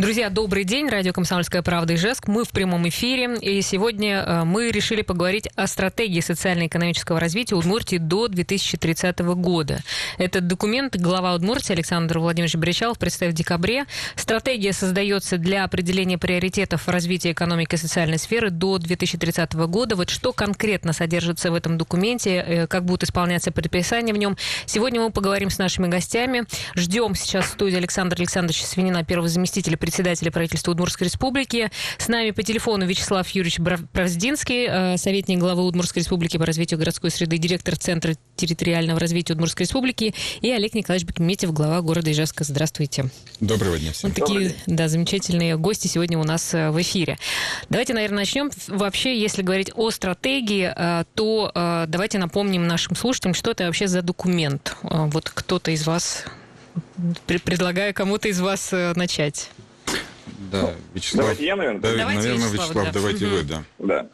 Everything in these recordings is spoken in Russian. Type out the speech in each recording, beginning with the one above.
Друзья, добрый день. Радио «Комсомольская правда» Ижевск. Мы в прямом эфире. И сегодня э, мы решили поговорить о стратегии социально-экономического развития Удмуртии до 2030 года. Этот документ глава Удмуртии Александр Владимирович Бричалов представил в декабре. Стратегия создается для определения приоритетов развития экономики и социальной сферы до 2030 года. Вот что конкретно содержится в этом документе, э, как будут исполняться предписания в нем. Сегодня мы поговорим с нашими гостями. Ждем сейчас в студии Александра Александровича Свинина, первого заместителя председателя правительства Удмуртской республики. С нами по телефону Вячеслав Юрьевич Правздинский, э, советник главы Удмуртской республики по развитию городской среды, директор Центра территориального развития Удмуртской республики, и Олег Николаевич Бекметьев, глава города Ижевска. Здравствуйте. Доброго дня всем. Вот такие, да, замечательные гости сегодня у нас э, в эфире. Давайте, наверное, начнем. Вообще, если говорить о стратегии, э, то давайте напомним нашим слушателям, что это вообще за документ. Вот кто-то из вас предлагаю кому-то из вас начать. Да, Вячеслав. Давайте я, наверное. Да, давайте наверное, Вячеслав, Вячеслав да. давайте угу. вы, да. Да.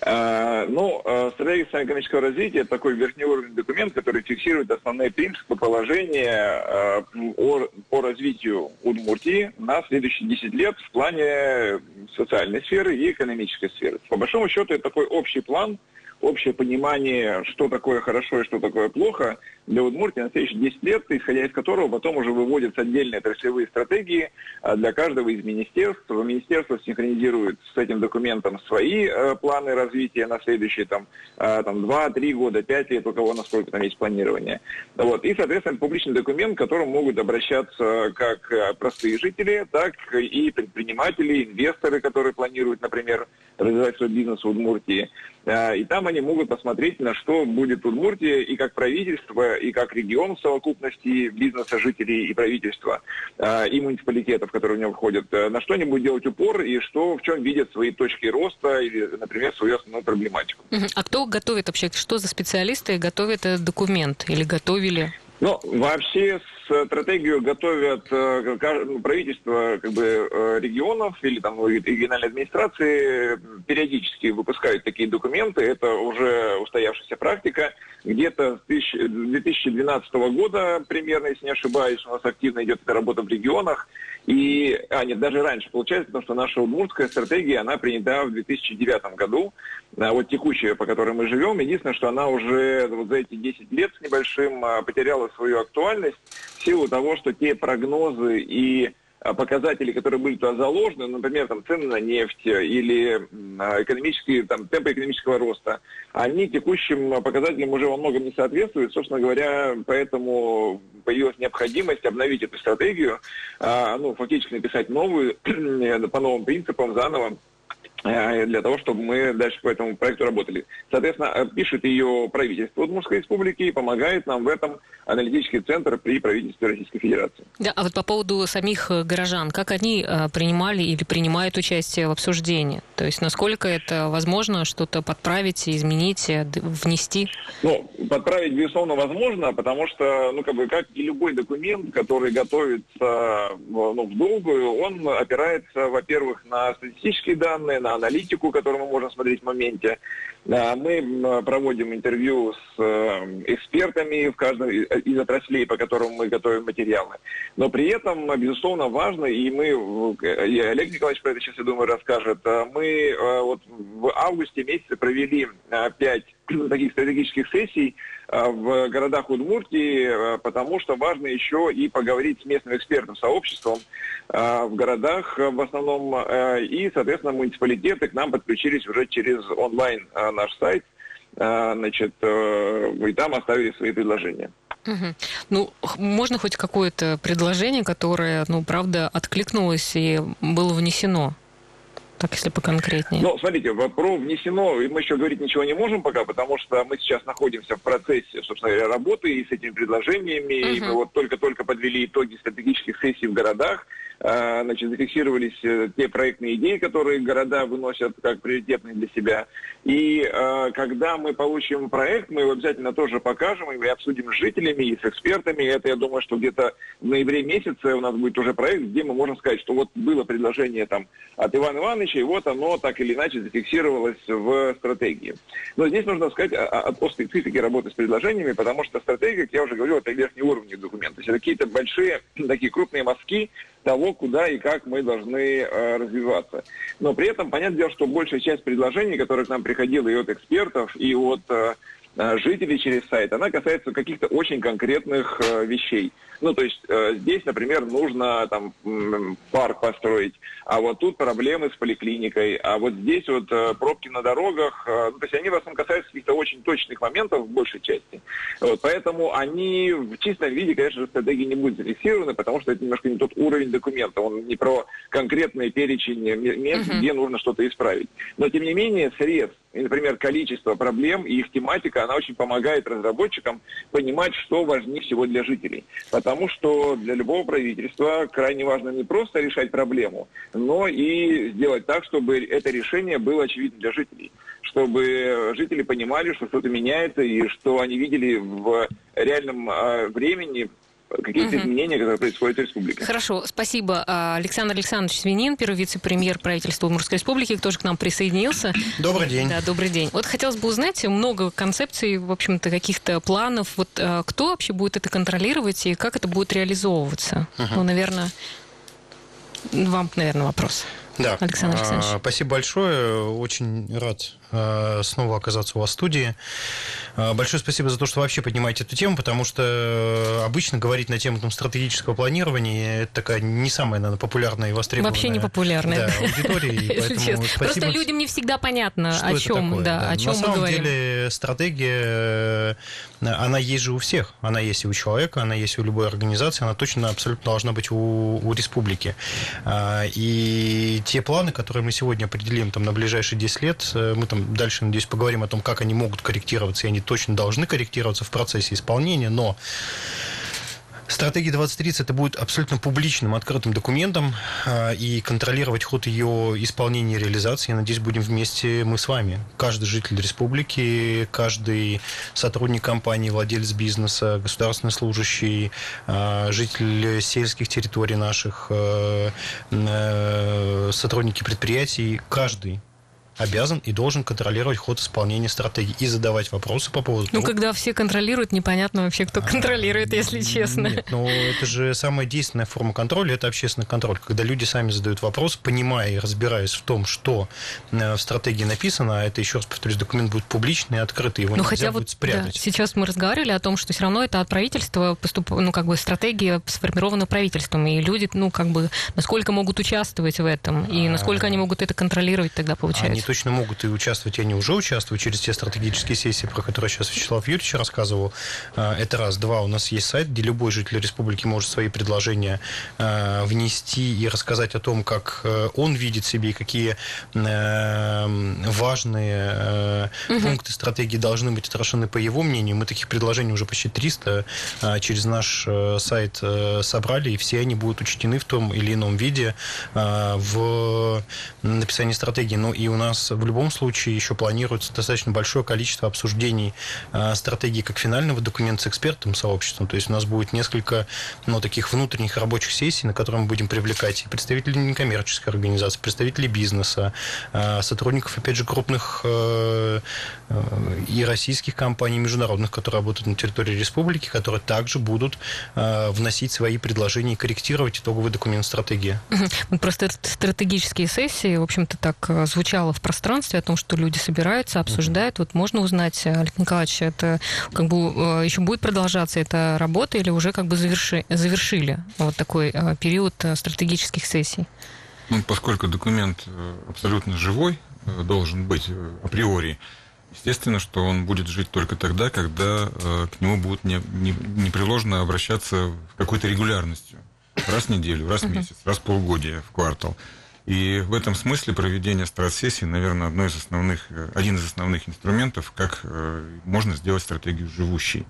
А, ну, а, стратегия социально-экономического развития – это такой верхний уровень документ, который фиксирует основные принципы положения а, о, по развитию Удмуртии на следующие 10 лет в плане социальной сферы и экономической сферы. По большому счету, это такой общий план – общее понимание, что такое хорошо и что такое плохо для Удмуртии на следующие 10 лет, исходя из которого потом уже выводятся отдельные отраслевые стратегии а, для каждого из министерств. Министерство синхронизирует с этим документом свои э, планы развития на следующие там, э, там, 2-3 года, 5 лет, у кого насколько там есть планирование. Вот. И, соответственно, публичный документ, к которому могут обращаться как э, простые жители, так и предприниматели, инвесторы, которые планируют, например, развивать свой бизнес в Удмуртии. И там они могут посмотреть, на что будет Удмуртия и как правительство, и как регион в совокупности бизнеса, жителей и правительства, а, и муниципалитетов, которые в него входят, э, на что они будут делать упор и что, в чем видят свои точки роста или, например, свою основную проблематику. А кто готовит вообще, что за специалисты готовят этот документ или готовили? Ну, вообще стратегию готовят э, правительство как бы, э, регионов или там региональные администрации периодически выпускают такие документы. Это уже устоявшаяся практика. Где-то с 2012 года примерно, если не ошибаюсь, у нас активно идет эта работа в регионах. И, а нет, даже раньше получается, потому что наша удмуртская стратегия, она принята в 2009 году, вот текущая, по которой мы живем. Единственное, что она уже вот за эти 10 лет с небольшим а, потеряла свою актуальность в силу того, что те прогнозы и а, показатели, которые были туда заложены, например, там, цены на нефть или а, экономические, там, темпы экономического роста, они текущим показателям уже во многом не соответствуют. Собственно говоря, поэтому появилась необходимость обновить эту стратегию, ну, фактически написать новую, по новым принципам, заново, для того, чтобы мы дальше по этому проекту работали. Соответственно, э, пишет ее правительство Удмуртской республики и помогает нам в этом аналитический центр при правительстве Российской Федерации. Да, а вот по поводу самих э, горожан, как они принимали или принимают участие в обсуждении? То есть насколько это возможно что-то подправить, изменить, внести? Ну, подправить, безусловно, возможно, потому что, ну, как бы, как и любой документ, который готовится ну, в долгую, он опирается, во-первых, на статистические данные, на аналитику, которую мы можем смотреть в моменте. Мы проводим интервью с э, экспертами в каждом из отраслей, по которым мы готовим материалы. Но при этом, безусловно, важно, и мы, и Олег Николаевич про это сейчас, я думаю, расскажет, э, мы э, вот в августе месяце провели пять таких стратегических сессий в городах Удмуртии, потому что важно еще и поговорить с местным экспертным сообществом в городах в основном, и, соответственно, муниципалитеты к нам подключились уже через онлайн наш сайт, значит, и там оставили свои предложения. Угу. Ну, можно хоть какое-то предложение, которое, ну, правда, откликнулось и было внесено? Так, если поконкретнее. Ну, смотрите, про внесено мы еще говорить ничего не можем пока, потому что мы сейчас находимся в процессе, собственно говоря, работы и с этими предложениями. Uh-huh. И мы вот только-только подвели итоги стратегических сессий в городах. А, значит, зафиксировались э, те проектные идеи, которые города выносят как приоритетные для себя. И а, когда мы получим проект, мы его обязательно тоже покажем и обсудим с жителями и с экспертами. Это, я думаю, что где-то в ноябре месяце у нас будет уже проект, где мы можем сказать, что вот было предложение там от Ивана Ивановича, и вот оно так или иначе зафиксировалось в стратегии. Но здесь нужно сказать о, о, специфике работы с предложениями, потому что стратегия, как я уже говорил, это верхний уровень документа. То есть это какие-то большие, такие крупные мазки того, куда и как мы должны э, развиваться. Но при этом, понятное дело, что большая часть предложений, которые к нам приходила и от экспертов, и от Э, жителей через сайт, она касается каких-то очень конкретных э, вещей. Ну, то есть э, здесь, например, нужно там парк построить, а вот тут проблемы с поликлиникой, а вот здесь вот э, пробки на дорогах. Э, ну, то есть они в основном касаются каких-то очень точных моментов в большей части. Вот, поэтому они в чистом виде, конечно же, стратегии не будут зафиксированы, потому что это немножко не тот уровень документа. Он не про конкретный перечень мест, uh-huh. где нужно что-то исправить. Но, тем не менее, средств и, например, количество проблем и их тематика, она очень помогает разработчикам понимать, что важнее всего для жителей. Потому что для любого правительства крайне важно не просто решать проблему, но и сделать так, чтобы это решение было очевидно для жителей. Чтобы жители понимали, что что-то меняется и что они видели в реальном э, времени какие-то угу. изменения, которые происходят в республике. Хорошо, спасибо. А, Александр Александрович Свинин, первый вице-премьер правительства Удмуртской республики, тоже к нам присоединился. Добрый день. Да, добрый день. Вот хотелось бы узнать много концепций, в общем-то, каких-то планов. Вот а, кто вообще будет это контролировать и как это будет реализовываться? Угу. Ну, наверное, вам, наверное, вопрос. Да. Александр Александрович. А, спасибо большое. Очень рад а, снова оказаться у вас в студии. А, большое спасибо за то, что вообще поднимаете эту тему, потому что обычно говорить на тему там, стратегического планирования это такая не самая, наверное, популярная и востребованная Вообще не популярная. Да, аудитория. Просто людям не всегда понятно, о чем, да, о чем мы говорим. На самом деле стратегия, она есть же у всех. Она есть и у человека, она есть у любой организации, она точно абсолютно должна быть у, у республики. И те планы, которые мы сегодня определим там, на ближайшие 10 лет, э, мы там дальше, надеюсь, поговорим о том, как они могут корректироваться, и они точно должны корректироваться в процессе исполнения, но Стратегия 2030 это будет абсолютно публичным, открытым документом, а, и контролировать ход ее исполнения и реализации, я надеюсь, будем вместе мы с вами. Каждый житель республики, каждый сотрудник компании, владелец бизнеса, государственный служащий, а, житель сельских территорий наших, а, сотрудники предприятий, каждый обязан и должен контролировать ход исполнения стратегии и задавать вопросы по поводу Ну, того... когда все контролируют, непонятно вообще, кто контролирует, если честно. Нет, ну, это же самая действенная форма контроля, это общественный контроль. Когда люди сами задают вопрос, понимая и разбираясь в том, что э, в стратегии написано, а это, еще раз повторюсь, документ будет публичный и открытый, его ну, нельзя хотя будет вот, спрятать. Да, сейчас мы разговаривали о том, что все равно это от правительства поступ... ну, как бы стратегия сформирована правительством, и люди, ну, как бы, насколько могут участвовать в этом, и насколько они могут это контролировать тогда, получается? Они точно могут и участвовать, и они уже участвуют через те стратегические сессии, про которые сейчас Вячеслав Юрьевич рассказывал. А, это раз. Два, у нас есть сайт, где любой житель республики может свои предложения а, внести и рассказать о том, как э, он видит себе и какие э, важные угу. пункты стратегии должны быть отражены по его мнению. Мы таких предложений уже почти 300 а, через наш сайт собрали, и все они будут учтены в том или ином виде в написании стратегии. Но и у нас нас в любом случае еще планируется достаточно большое количество обсуждений э, стратегии как финального документа с экспертным сообществом. То есть у нас будет несколько ну, таких внутренних рабочих сессий, на которые мы будем привлекать представителей некоммерческой организации, представителей бизнеса, э, сотрудников, опять же, крупных э, и российских компаний, международных, которые работают на территории республики, которые также будут вносить свои предложения и корректировать итоговый документ стратегии. Просто стратегические сессии, в общем-то, так звучало в пространстве, о том, что люди собираются, обсуждают. Вот можно узнать, Олег Николаевич, это как бы э, еще будет продолжаться эта работа или уже как бы заверши, завершили вот такой э, период э, стратегических сессий? Ну, поскольку документ абсолютно живой должен быть априори, Естественно, что он будет жить только тогда, когда э, к нему будут не, не, непреложно обращаться какой-то регулярностью. Раз в неделю, раз в месяц, раз в полугодие, в квартал. И в этом смысле проведение стратсессии, наверное, одно из основных, э, один из основных инструментов, как э, можно сделать стратегию живущей.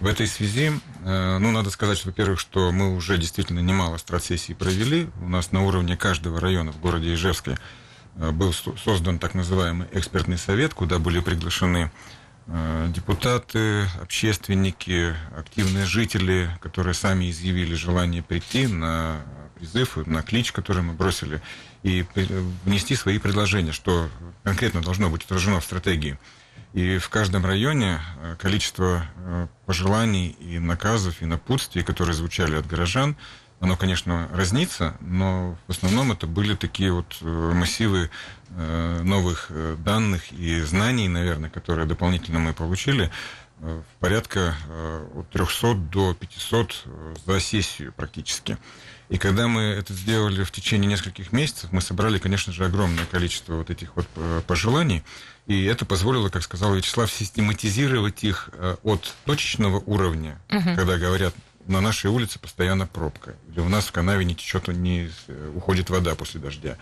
В этой связи, э, ну, надо сказать, во-первых, что мы уже действительно немало стратсессий провели. У нас на уровне каждого района в городе Ижевске был создан так называемый экспертный совет, куда были приглашены депутаты, общественники, активные жители, которые сами изъявили желание прийти на призыв, на клич, который мы бросили, и внести свои предложения, что конкретно должно быть отражено в стратегии. И в каждом районе э, количество э, пожеланий и наказов, и напутствий, которые звучали от горожан, оно, конечно, разнится, но в основном это были такие вот э, массивы новых данных и знаний, наверное, которые дополнительно мы получили, порядка от 300 до 500 за сессию практически. И когда мы это сделали в течение нескольких месяцев, мы собрали, конечно же, огромное количество вот этих вот пожеланий, и это позволило, как сказал Вячеслав, систематизировать их от точечного уровня, угу. когда говорят, на нашей улице постоянно пробка, или у нас в канаве не течет, не э, уходит вода после дождя.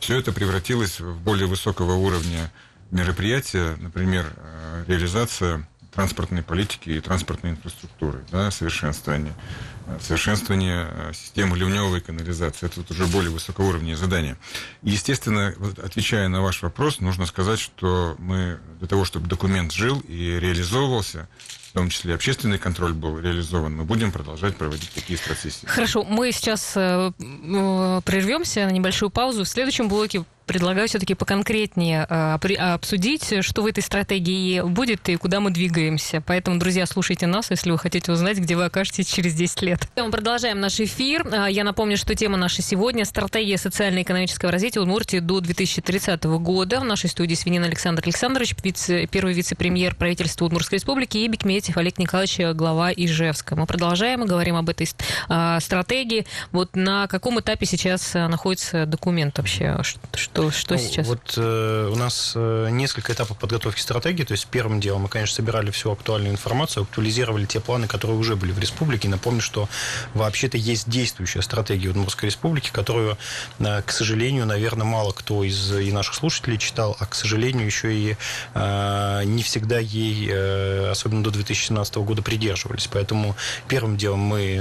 Все это превратилось в более высокого уровня мероприятия, например, э, реализация транспортной политики и транспортной инфраструктуры, да, совершенствование, э, совершенствование системы ливневой канализации. Это вот уже более высокоуровневые задания. И, естественно, отвечая на ваш вопрос, нужно сказать, что мы для того, чтобы документ жил и реализовывался, в том числе общественный контроль был реализован, мы будем продолжать проводить такие процессы. Хорошо, мы сейчас э, э, прервемся на небольшую паузу. В следующем блоке предлагаю все-таки поконкретнее э, обсудить, что в этой стратегии будет и куда мы двигаемся. Поэтому, друзья, слушайте нас, если вы хотите узнать, где вы окажетесь через 10 лет. Мы продолжаем наш эфир. Э, я напомню, что тема наша сегодня – стратегия социально-экономического развития Удмуртии до 2030 года. В нашей студии Свинин Александр Александрович, вице, первый вице-премьер правительства Удмуртской республики, и Бекметьев Олег Николаевич, глава Ижевска. Мы продолжаем и говорим об этой э, стратегии. Вот на каком этапе сейчас находится документ вообще? Что что, ну, сейчас? Вот э, у нас э, несколько этапов подготовки стратегии. То есть первым делом мы, конечно, собирали всю актуальную информацию, актуализировали те планы, которые уже были в республике. Напомню, что вообще-то есть действующая стратегия Удмуртской республики, которую, э, к сожалению, наверное, мало кто из и наших слушателей читал, а, к сожалению, еще и э, не всегда ей, э, особенно до 2017 года, придерживались. Поэтому первым делом мы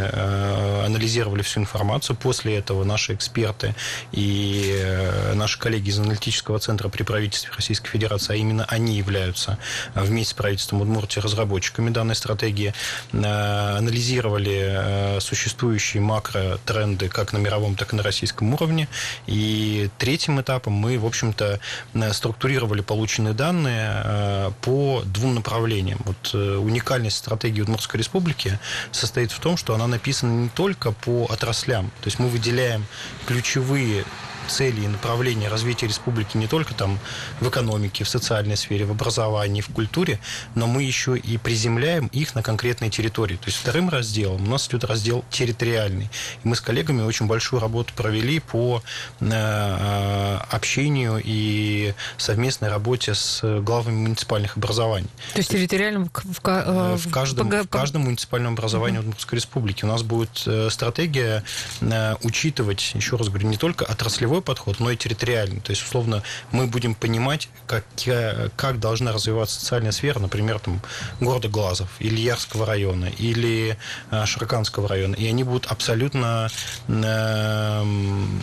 анализировали всю информацию. После этого наши эксперты и наши коллеги из аналитического центра при правительстве Российской Федерации, а именно они являются вместе с правительством Удмуртии разработчиками данной стратегии, анализировали существующие макротренды как на мировом, так и на российском уровне. И третьим этапом мы, в общем-то, структурировали полученные данные по двум направлениям. Вот уникальность стратегии Удмуртской республики состоит в том, что она написана не только по отраслям. То есть мы выделяем ключевые цели и направления развития республики не только там в экономике, в социальной сфере, в образовании, в культуре, но мы еще и приземляем их на конкретные территории. То есть вторым разделом у нас идет раздел территориальный. И мы с коллегами очень большую работу провели по э, э, общению и совместной работе с главами муниципальных образований. То есть территориально в, в, э, в, каждом, в каждом муниципальном образовании. Удмуртской республики у нас будет стратегия учитывать, еще раз говорю, не только отраслевой целевой подход, но и территориальный. То есть, условно, мы будем понимать, как, как должна развиваться социальная сфера, например, там, города Глазов, или Ярского района, или э, Шарканского района. И они будут абсолютно э,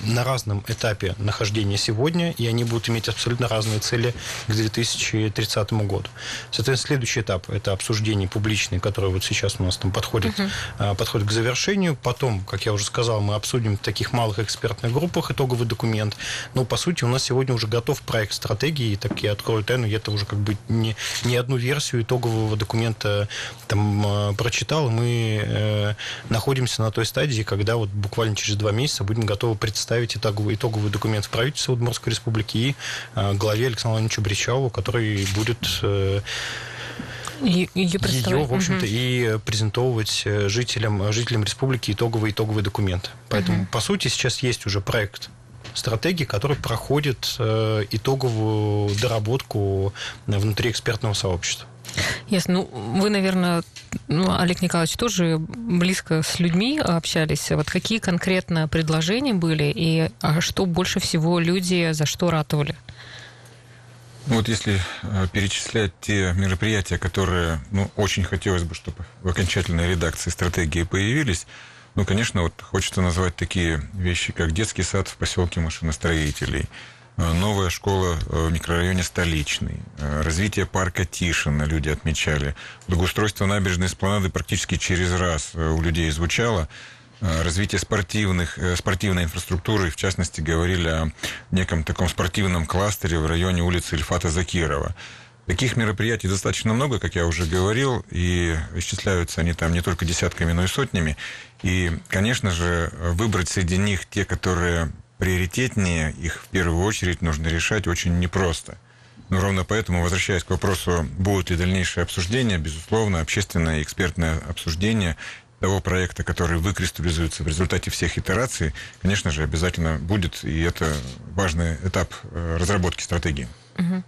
на разном этапе нахождения сегодня, и они будут иметь абсолютно разные цели к 2030 году. Соответственно, следующий этап – это обсуждение публичное, которое вот сейчас у нас там подходит, uh-huh. подходит к завершению. Потом, как я уже сказал, мы обсудим в таких малых экспертных группах итоговый документ, документ. Но, по сути, у нас сегодня уже готов проект стратегии, так я открою тайну, я это уже как бы не, не одну версию итогового документа там э, прочитал, и мы э, находимся на той стадии, когда вот буквально через два месяца будем готовы представить итоговый, итоговый документ в правительстве Удмуртской республики и э, главе Александру Ивановичу Бричалову, который будет э, ее, ее, в общем-то, угу. и презентовывать э, жителям, жителям республики итоговые итоговые документы. Поэтому, угу. по сути, сейчас есть уже проект стратегии, который проходит э, итоговую доработку внутри экспертного сообщества. Ясно. Ну, вы, наверное, ну, Олег Николаевич, тоже близко с людьми общались. Вот какие конкретно предложения были и а что больше всего люди за что ратовали? Ну, вот если э, перечислять те мероприятия, которые ну, очень хотелось бы, чтобы в окончательной редакции стратегии появились, ну, конечно, вот хочется назвать такие вещи, как детский сад в поселке машиностроителей, э, новая школа э, в микрорайоне Столичный, э, развитие парка Тишина люди отмечали, благоустройство набережной Спланады практически через раз у людей звучало, развитие спортивных, спортивной инфраструктуры, в частности, говорили о неком таком спортивном кластере в районе улицы Ильфата Закирова. Таких мероприятий достаточно много, как я уже говорил, и исчисляются они там не только десятками, но и сотнями. И, конечно же, выбрать среди них те, которые приоритетнее, их в первую очередь нужно решать очень непросто. Но ровно поэтому, возвращаясь к вопросу, будут ли дальнейшие обсуждения, безусловно, общественное и экспертное обсуждение того проекта, который выкристаллизуется в результате всех итераций, конечно же, обязательно будет, и это важный этап э, разработки стратегии. Угу.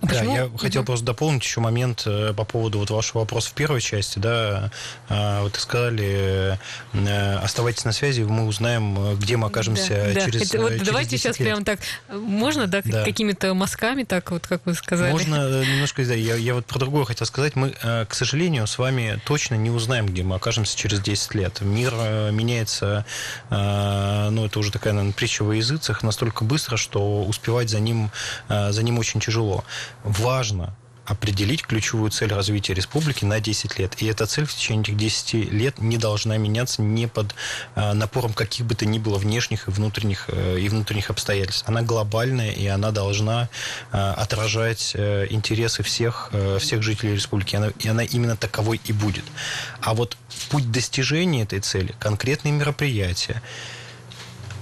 Почему? Да, я хотел просто дополнить еще момент э, по поводу вот вашего вопроса в первой части, да, а, вот сказали, э, оставайтесь на связи, мы узнаем, где мы окажемся да, через, да. вот через Давайте сейчас лет. прям так, можно, да, да. какими-то мазками, так вот, как вы сказали? Можно немножко, да, я, я вот про другое хотел сказать, мы, к сожалению, с вами точно не узнаем, где мы окажемся через 10 лет. Мир меняется, ну, это уже такая, наверное, притча во языцах, настолько быстро, что успевать за ним, за ним очень тяжело тяжело. Важно определить ключевую цель развития республики на 10 лет. И эта цель в течение этих 10 лет не должна меняться не под э, напором каких бы то ни было внешних и внутренних, э, и внутренних обстоятельств. Она глобальная, и она должна э, отражать интересы всех, всех жителей республики. Она, и она именно таковой и будет. А вот путь достижения этой цели, конкретные мероприятия,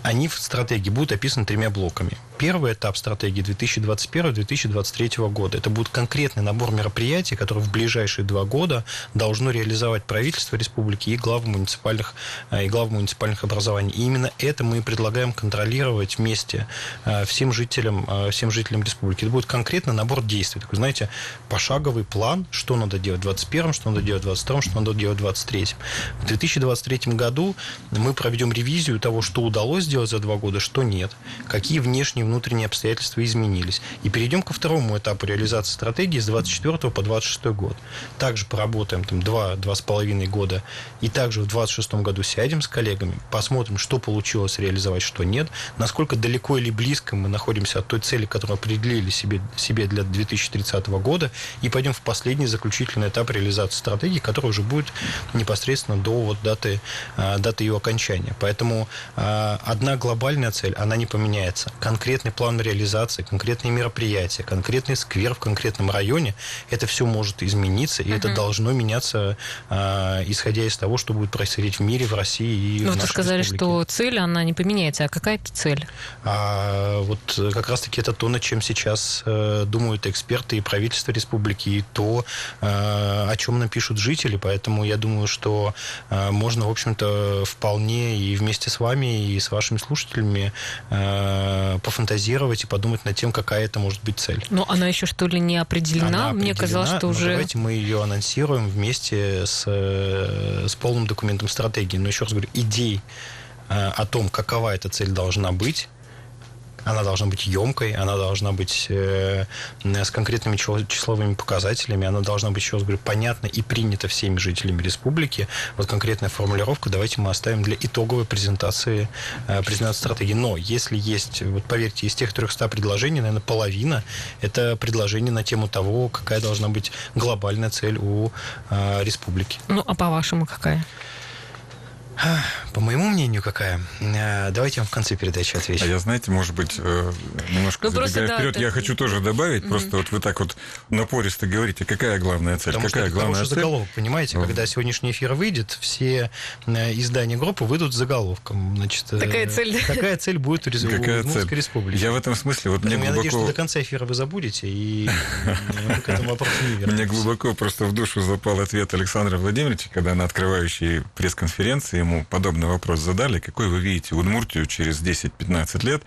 они в стратегии будут описаны тремя блоками – первый этап стратегии 2021-2023 года. Это будет конкретный набор мероприятий, которые в ближайшие два года должно реализовать правительство республики и главы муниципальных, э, и главы муниципальных образований. И именно это мы предлагаем контролировать вместе э, всем жителям, э, всем жителям республики. Это будет конкретно набор действий. Такой, знаете, пошаговый план, что надо делать в 2021, что надо делать в 2022, что надо делать в 2023. В 2023 году мы проведем ревизию того, что удалось сделать за два года, что нет, какие внешние внутренние обстоятельства изменились. И перейдем ко второму этапу реализации стратегии с 24 по 26 год. Также поработаем там 2-2,5 года. И также в 26 году сядем с коллегами, посмотрим, что получилось реализовать, что нет, насколько далеко или близко мы находимся от той цели, которую определили себе, себе для 2030 года, и пойдем в последний заключительный этап реализации стратегии, который уже будет непосредственно до вот даты, а, даты ее окончания. Поэтому а, одна глобальная цель, она не поменяется. Конкретно конкретный план реализации, конкретные мероприятия, конкретный сквер в конкретном районе, это все может измениться, и uh-huh. это должно меняться, э, исходя из того, что будет происходить в мире, в России и ну, в нашей вы сказали, республике. что цель, она не поменяется. А какая это цель? А, вот как раз-таки это то, над чем сейчас э, думают эксперты и правительство республики, и то, э, о чем напишут жители. Поэтому я думаю, что э, можно, в общем-то, вполне и вместе с вами, и с вашими слушателями э, пофантазировать пофантазировать и подумать над тем, какая это может быть цель. Но она еще что ли не определена? Она Мне казалось, что уже... Давайте мы ее анонсируем вместе с, э, с полным документом стратегии. Но еще раз говорю, идей э, о том, какова эта цель должна быть, она должна быть емкой, она должна быть э, с конкретными числовыми показателями, она должна быть, еще раз говорю, понятна и принята всеми жителями республики. Вот конкретная формулировка давайте мы оставим для итоговой презентации, э, презентации стратегии. Но если есть, вот поверьте, из тех 300 предложений, наверное, половина это предложение на тему того, какая должна быть глобальная цель у э, республики. Ну, а по-вашему какая? По моему мнению, какая? Э, давайте я вам в конце передачи отвечу. А я, знаете, может быть, э, немножко ну, забегая просто, вперед, да, я хочу тоже добавить, mm-hmm. просто вот вы так вот напористо говорите, какая главная цель? Потому какая что главная цель? заголовок, понимаете, когда сегодняшний эфир выйдет, все э, издания группы выйдут с заголовком. Значит, такая цель. Какая цель будет у Удмуртской республики? Я в этом смысле, вот мне глубоко... Я надеюсь, что до конца эфира вы забудете, и к этому вопросу не. Мне глубоко просто в душу запал ответ Александра Владимировича, когда на открывающей пресс-конференции ему подобный вопрос задали, какой вы видите Удмуртию через 10-15 лет,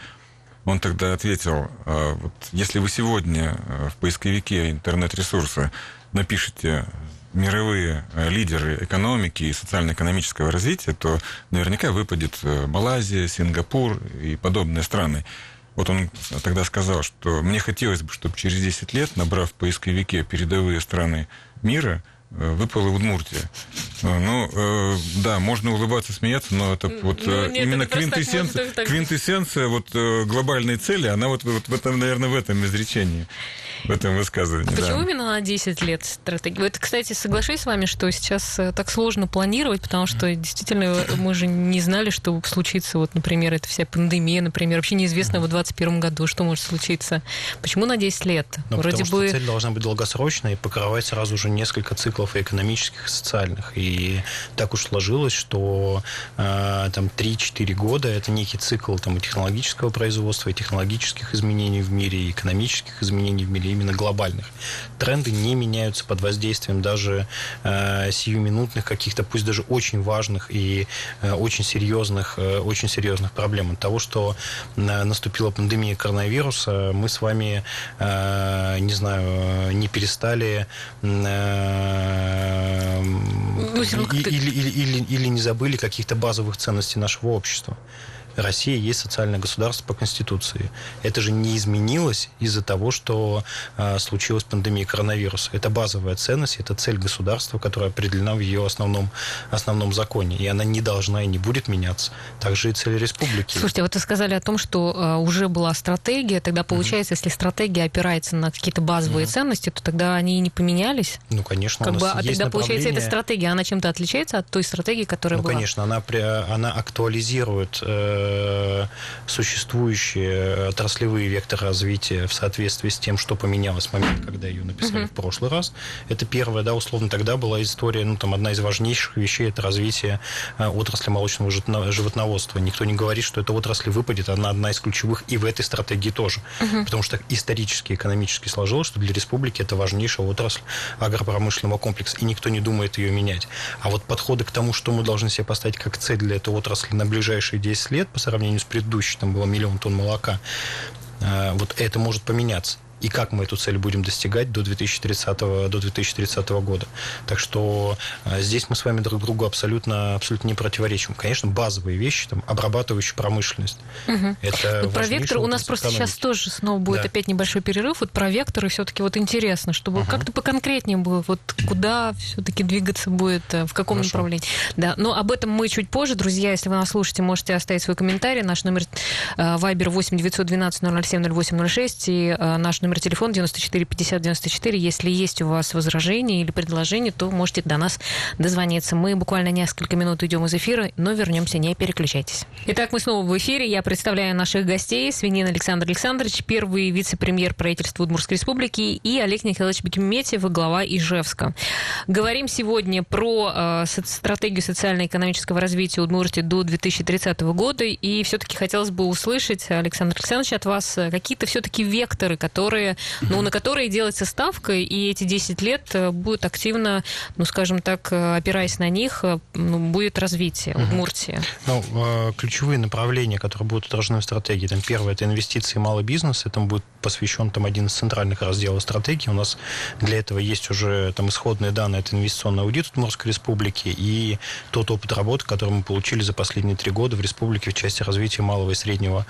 он тогда ответил, «А, вот, если вы сегодня э, в поисковике интернет-ресурса напишите мировые э, лидеры экономики и социально-экономического развития, то наверняка выпадет э, Малайзия, Сингапур и подобные страны. Вот он тогда сказал, что мне хотелось бы, чтобы через 10 лет, набрав в поисковике передовые страны мира, Э, выпала Удмуртия. Э, ну, э, да, можно улыбаться, смеяться, но это вот ну, нет, именно это квинтэссенция, так... квинтэссенция вот глобальной цели, она вот, вот в этом, наверное, в этом изречении. В этом высказывании. Почему да. именно на 10 лет стратегия? Это, кстати, соглашусь с вами, что сейчас э, так сложно планировать, потому что действительно мы же не знали, что случится, вот, например, эта вся пандемия, например, вообще неизвестно в 2021 году, что может случиться. Почему на 10 лет? Ну, Вроде потому бы... что цель должна быть долгосрочной и покрывать сразу же несколько циклов и экономических, и социальных. И так уж сложилось, что э, там 3-4 года это некий цикл там, и технологического производства, и технологических изменений в мире, и экономических изменений в мире, именно глобальных. Тренды не меняются под воздействием даже э, сиюминутных каких-то, пусть даже очень важных и э, очень серьезных, э, очень серьезных проблем. От того, что э, наступила пандемия коронавируса, мы с вами, э, не знаю, не перестали э, Ну, или, или, или, или не забыли каких-то базовых ценностей нашего общества. Россия есть социальное государство по Конституции. Это же не изменилось из-за того, что э, случилась пандемия коронавируса. Это базовая ценность, это цель государства, которая определена в ее основном, основном законе. И она не должна и не будет меняться. Также и цель республики. Слушайте, вот вы сказали о том, что э, уже была стратегия, тогда получается, если стратегия опирается на какие-то базовые ценности, то тогда они и не поменялись. ну, конечно, Как у бы, нас а есть тогда получается, эта стратегия, она чем-то отличается от той стратегии, которая Ну, была? конечно, она, она актуализирует э, существующие отраслевые векторы развития в соответствии с тем, что поменялось в момент, когда ее написали в прошлый раз. Это первое, да, условно тогда была история, ну, там, одна из важнейших вещей, это развитие э, отрасли молочного животно- животноводства. Никто не говорит, что эта отрасль выпадет, она одна из ключевых и в этой стратегии тоже. Потому что исторически, экономически сложилось, что для республики это важнейшая отрасль агропромышленного комплекса, и никто не думает ее менять. А вот подходы к тому, что мы должны себе поставить как цель для этой отрасли на ближайшие 10 лет по сравнению с предыдущей, там было миллион тонн молока, э, вот это может поменяться. И как мы эту цель будем достигать до 2030, до 2030 года. Так что э, здесь мы с вами друг другу абсолютно, абсолютно не противоречим. Конечно, базовые вещи, там, обрабатывающая промышленность. Это Ну, про вектор у нас просто сейчас экономики. тоже снова будет Да. опять небольшой перерыв. Вот про векторы все-таки вот интересно, чтобы как-то поконкретнее было, вот куда все-таки двигаться будет, э, в каком Хорошо. направлении. Да, но об этом мы чуть позже, друзья. Если вы нас слушаете, можете оставить свой комментарий. Наш номер э, Viber 8 912 007 0806 и наш номер телефона 94 50 94. Если есть у вас возражения или предложения, то можете до нас дозвониться. Мы буквально несколько минут идем из эфира, но вернемся, не переключайтесь. Итак, мы снова в эфире. Я представляю наших гостей. Свинин Александр Александрович, первый вице-премьер правительства Удмуртской республики, и Олег Николаевич Бекметьев, глава Ижевска. Говорим сегодня про э, стратегию социально-экономического развития Удмуртии до 2030 года. И все-таки хотелось бы услышать, Александр Александрович, от вас э, какие-то все-таки векторы, которые, ну, на которые делается ставка, и эти 10 лет э, будет активно, ну, скажем так, э, опираясь на них, э, ну, будет развитие Удмуртии. Ну, ключевые направления, которые будут отражены в стратегии, там первое это инвестиции и малый бизнес, этому будет посвящен там один из центральных разделов стратегии. У нас для этого есть уже там исходные данные, это инвестиционный аудит Удмуртской республики и тот опыт работы, который мы получили за последние три года в республике в части развития малого и среднего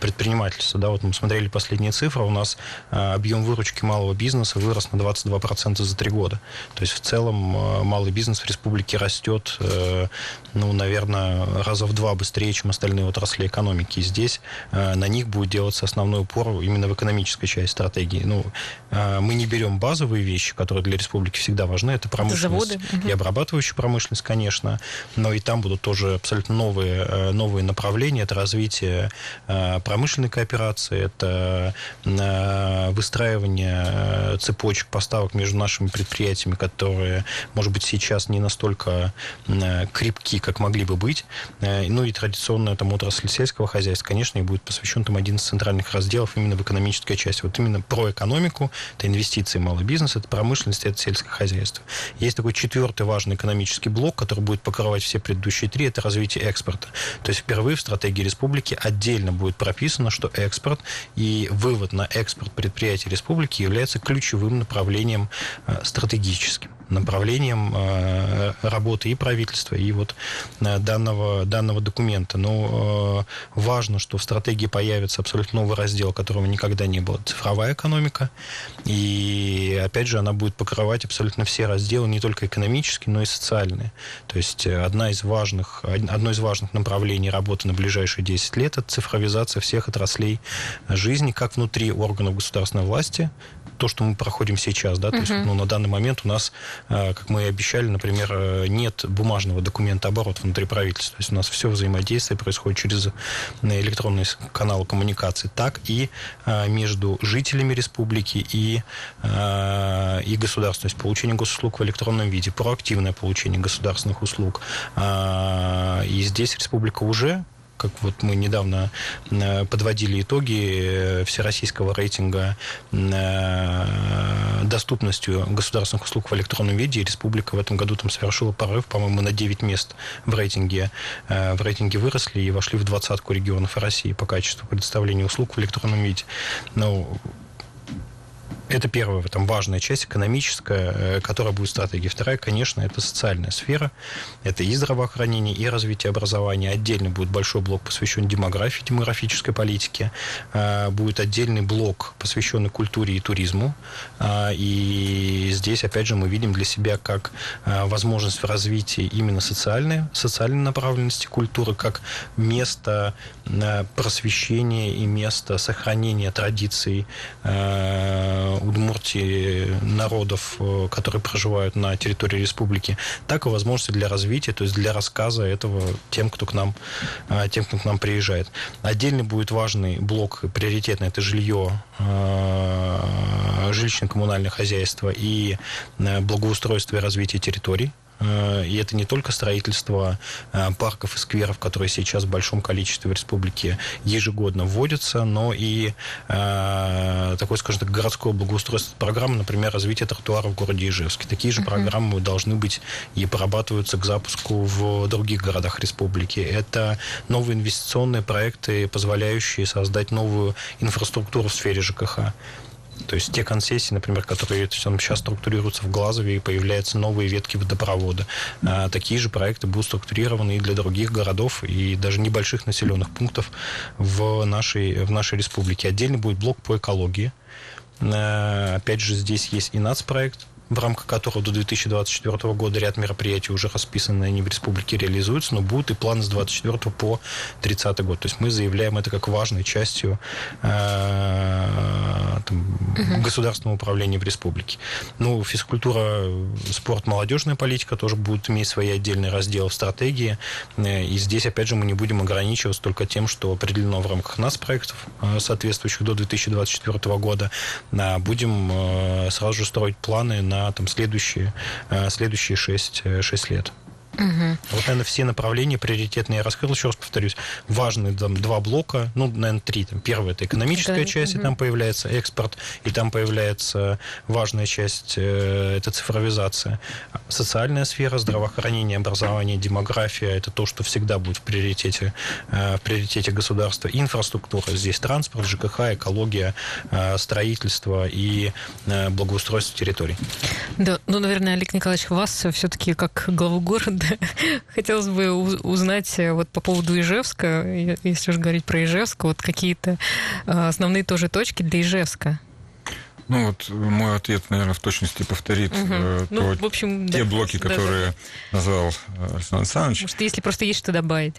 предпринимательства. Да, вот мы смотрели последние цифры, у нас объем выручки малого бизнеса вырос на 22% за три года. То есть в целом э, малый бизнес в республике растет, э, ну, наверное, раза в два быстрее, чем остальные отрасли экономики. И здесь э, на них будет делаться основной упор именно в экономической части стратегии. Ну, э, мы не берем базовые вещи, которые для республики всегда важны, это промышленность заводы, мгм. и обрабатывающая промышленность, конечно, но и там будут тоже абсолютно новые, э, новые направления. Это развитие э, промышленной кооперации, это э, выстраивание э, цепочек поставок между нашими предприятиями, которые, может быть, сейчас не настолько э, крепки, как могли бы быть. Э, Ну и традиционная там отрасль сельского хозяйства, конечно, и будет посвящен там один из центральных разделов именно в экономической части. Вот именно про экономику, это инвестиции, малый бизнес, это промышленность, это сельское хозяйство. Есть такой четвертый важный экономический блок, который будет покрывать все предыдущие три, это развитие экспорта. То есть впервые в стратегии республики отдельно будет прописано, что экспорт и вывод на экспорт предприятий республики является ключевым направлением э, стратегическим направлением э, работы и правительства, и вот э, данного, данного документа. Но э, важно, что в стратегии появится абсолютно новый раздел, которого никогда не было. Цифровая экономика. И, опять же, она будет покрывать абсолютно все разделы, не только экономические, но и социальные. То есть одна из важных, од- одно из важных направлений работы на ближайшие 10 лет – это цифровизация всех отраслей жизни, как внутри органов государственной власти, то, что мы проходим сейчас, да, то uh-huh. есть ну, на данный момент у нас, как мы и обещали, например, нет бумажного документа оборота внутри правительства, то есть у нас все взаимодействие происходит через электронные каналы коммуникации, так и между жителями республики и, и государством, то есть получение госуслуг в электронном виде, проактивное получение государственных услуг. И здесь республика уже как вот мы недавно э, подводили итоги э, всероссийского рейтинга э, доступностью государственных услуг в электронном виде, и республика в этом году там совершила порыв, по-моему, на 9 мест в рейтинге, в рейтинге выросли и вошли в двадцатку регионов России по качеству предоставления услуг в электронном виде. Ну, это первая там, важная часть, экономическая, э, которая будет стратегией. Вторая, конечно, это социальная сфера. Это и здравоохранение, и развитие образования. Отдельно будет большой блок, посвящен демографии, демографической политике. Э, будет отдельный блок, посвященный культуре и туризму. Э, и здесь, опять же, мы видим для себя как возможность в развитии именно социальной, социальной направленности культуры, как место просвещения и место сохранения традиций Удмуртии народов, э, которые проживают на территории республики, так и возможности для развития, то есть для рассказа этого тем, кто к нам, э, тем, кто к нам приезжает. Отдельный будет важный блок, приоритетный, это жилье, э, жилищно-коммунальное хозяйство и благоустройство и развитие территорий. Э, и это не только строительство э, парков и скверов, которые сейчас в большом количестве в республике ежегодно вводятся, но и э, такой, скажем так, городское благоустройство программы, например, развитие тротуаров в городе Ижевске. Такие же программы должны быть и прорабатываются к запуску в других городах республики. Это новые инвестиционные проекты, позволяющие создать новую инфраструктуру в сфере ЖКХ. То есть те концессии, например, которые там, сейчас структурируются в Глазове, и появляются новые ветки водопровода. А, такие же проекты будут структурированы и для других городов, и даже небольших населенных пунктов в нашей, в нашей республике. Отдельно будет блок по экологии. А, опять же, здесь есть и нацпроект, в рамках которого до 2024 года ряд мероприятий уже расписаны, они в республике реализуются, но будут и планы с 24 по 30 год. То есть мы заявляем это как важной частью э, там, угу. государственного управления в республике. Ну, физкультура, спорт, молодежная политика тоже будут иметь свои отдельные разделы в стратегии. Э, и здесь, опять же, мы не будем ограничиваться только тем, что определено в рамках нас проектов, э, соответствующих до 2024 года. Будем э, сразу же строить планы на на там, следующие, э, следующие 6, 6 э, лет. Угу. Вот, наверное, все направления приоритетные я раскрыл. Еще раз повторюсь, важные там два блока, ну, наверное, три. Там, первое – это экономическая да, часть, угу. и там появляется экспорт, и там появляется важная часть э, – это цифровизация. Социальная сфера, здравоохранение, образование, демография – это то, что всегда будет в приоритете, э, в приоритете государства. Инфраструктура – здесь транспорт, ЖКХ, экология, э, строительство и э, благоустройство территорий. Да, ну, наверное, Олег Николаевич, вас все-таки как главу города Хотелось бы узнать э, вот по поводу Ижевска, если уж говорить про Ижевск, вот какие-то э, основные тоже точки для Ижевска. Ну вот мой ответ, наверное, в точности повторит угу. э, ну, то, в общем, те да, блоки, которые да, да. назвал э, Александр Александрович. Может, если просто есть что добавить.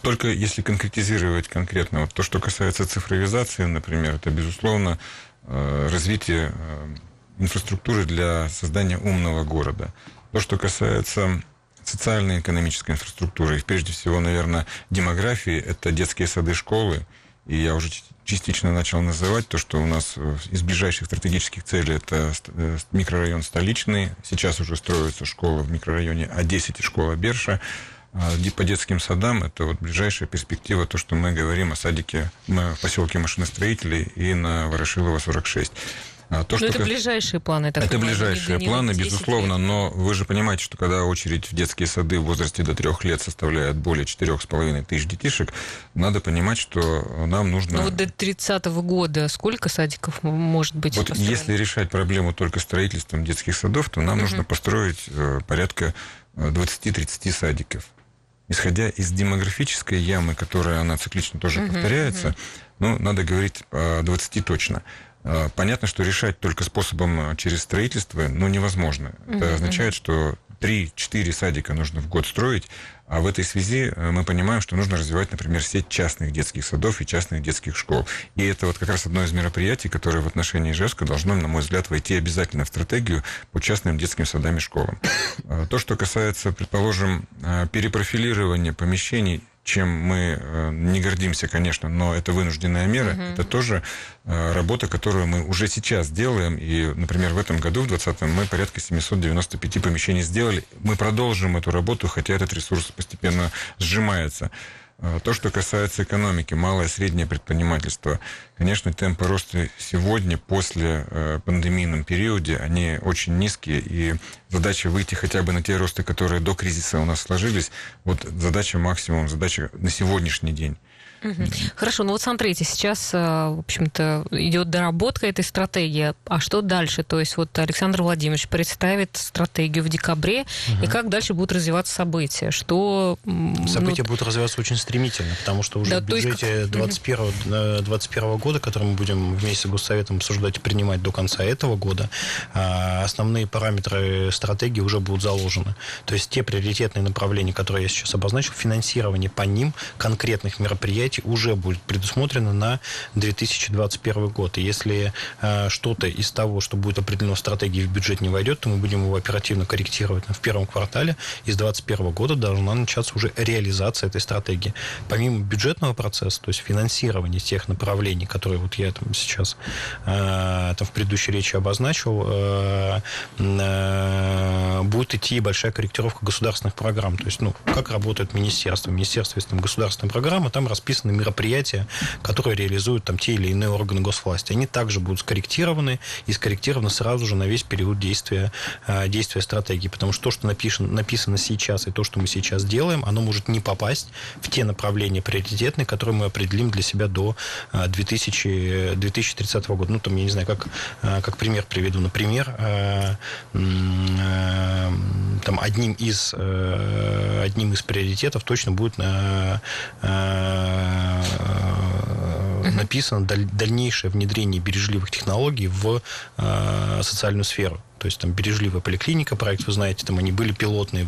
Только если конкретизировать конкретно, вот то, что касается цифровизации, например, это, безусловно, развитие инфраструктуры для создания умного города. То, что касается социальной и экономической инфраструктуры, и прежде всего, наверное, демографии, это детские сады, школы, и я уже частично начал называть то, что у нас э, из ближайших стратегических целей это э, микрорайон столичный. Сейчас уже строится школа в микрорайоне А10 и школа Берша. А по детским садам это вот ближайшая перспектива, то, что мы говорим о садике в поселке машиностроителей и на Ворошилова 46. А то, но что это ближайшие планы. Так это ближайшие планы, безусловно, лет. но вы же понимаете, что когда очередь в детские сады в возрасте до трех лет составляет более четырех с половиной тысяч детишек, надо понимать, что нам нужно... Ну вот до 30 -го года сколько садиков может быть Вот построено? если решать проблему только строительством детских садов, то нам угу. нужно построить э, порядка 20-30 э, садиков исходя из демографической ямы, которая она циклично тоже uh повторяется, uh ну, надо говорить о 20 точно. А, понятно, что решать только способом а, через строительство, ну, невозможно. Это означает, что 3-4 садика нужно в год строить, а в этой связи э, мы понимаем, что нужно развивать, например, сеть частных детских садов и частных детских школ. И это вот как раз одно из мероприятий, которое в отношении Ижевска должно, на мой взгляд, войти обязательно в стратегию по частным детским садам и школам. Э, то, что касается, предположим, перепрофилирования помещений чем мы э, не гордимся, конечно, но это вынужденная мера. Угу. Это тоже э, работа, которую мы уже сейчас делаем. И, например, в этом году, в 2020, мы порядка 795 помещений сделали. Мы продолжим эту работу, хотя этот ресурс постепенно сжимается. А, то, что касается экономики, малое и среднее предпринимательство, конечно, темпы роста сегодня, после э, пандемийном периоде, они очень низкие, и задача выйти хотя бы на те росты, которые до кризиса у нас сложились, вот задача максимум, задача на сегодняшний день. Угу. Хорошо, ну вот смотрите, сейчас, э, в общем-то, идет доработка этой стратегии. А что дальше? То есть вот Александр Владимирович представит стратегию в декабре, угу. и как дальше будут развиваться события? Что... События ну... будут развиваться очень стремительно, потому что уже да, в бюджете 2021 21 года, который мы будем вместе с Госсоветом обсуждать и принимать до конца этого года, а, основные параметры стратегии уже будут заложены. То есть те приоритетные направления, которые я сейчас обозначил, финансирование по ним конкретных мероприятий, мероприятий уже будет предусмотрено на 2021 год. И если э, что-то из того, что будет определено в стратегии в бюджет не войдет, то мы будем его оперативно корректировать в первом квартале. Из 2021 года должна начаться уже реализация этой стратегии. Помимо бюджетного процесса, то есть финансирования тех направлений, которые вот я там сейчас э, там в предыдущей речи обозначил, э, будет идти большая корректировка государственных программ. То есть, ну, как работает министерство. Министерство есть там государственная программа, там расписано на мероприятия, которые реализуют там те или иные органы госвласти. Они также будут скорректированы и скорректированы сразу же на весь период действия, э, действия стратегии. Потому что то, что напишено, написано сейчас, и то, что мы сейчас делаем, оно может не попасть в те направления приоритетные, которые мы определим для себя до 2000, э, 2030 года. Ну, там, я не знаю, как, э, как пример приведу. Например, там одним из, одним из приоритетов точно будет написано дальнейшее внедрение бережливых технологий в э, социальную сферу. То есть там бережливая поликлиника, проект, вы знаете, там они были пилотные,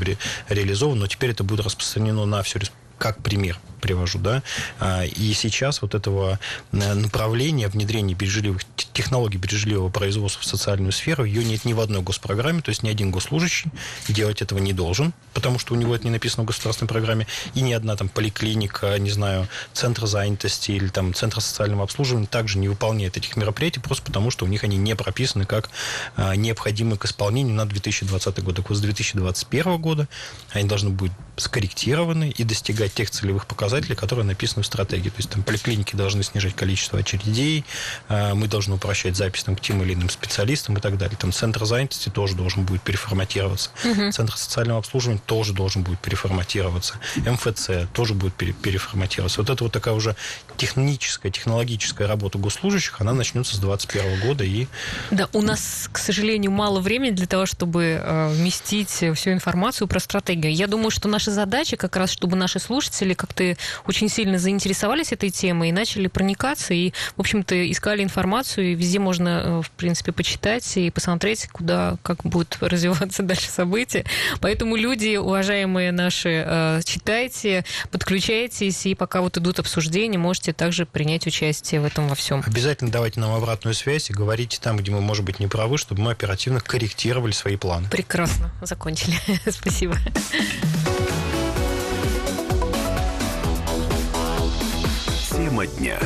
реализованы, но теперь это будет распространено на всю как пример привожу, да, а, и сейчас вот этого э, направления внедрения бережливых технологий бережливого производства в социальную сферу, ее нет ни в одной госпрограмме, то есть ни один госслужащий делать этого не должен, потому что у него это не написано в государственной программе, и ни одна там поликлиника, не знаю, центр занятости или там центр социального обслуживания также не выполняет этих мероприятий, просто потому что у них они не прописаны как а, необходимы к исполнению на 2020 год. Так вот, с 2021 года они должны быть скорректированы и достигать тех целевых показателей, которые написаны в стратегии. То есть там поликлиники должны снижать количество очередей, а, мы должны упрощать запись там, к тем или иным специалистам и так далее. Там центр занятости тоже должен будет переформатироваться. Угу. Центр социального обслуживания тоже должен будет переформатироваться. МФЦ тоже будет переформатироваться. Вот это вот такая уже техническая, технологическая работа госслужащих, она начнется с 2021 года. И... Да, у нас, к сожалению, мало времени для того, чтобы э, вместить всю информацию про стратегию. Я думаю, что наша задача как раз, чтобы наши слушатели очень сильно заинтересовались этой темой и начали проникаться, и, в общем-то, искали информацию, и везде можно, э, в принципе, почитать и посмотреть, куда, как будут развиваться дальше события. Поэтому люди, уважаемые наши, э, читайте, подключайтесь, и пока вот идут обсуждения, можете также принять участие в этом во всем. Обязательно давайте нам обратную связь и говорите там, где мы, может быть, не правы, чтобы мы оперативно корректировали свои планы. Прекрасно. Закончили. Спасибо. Тема дня.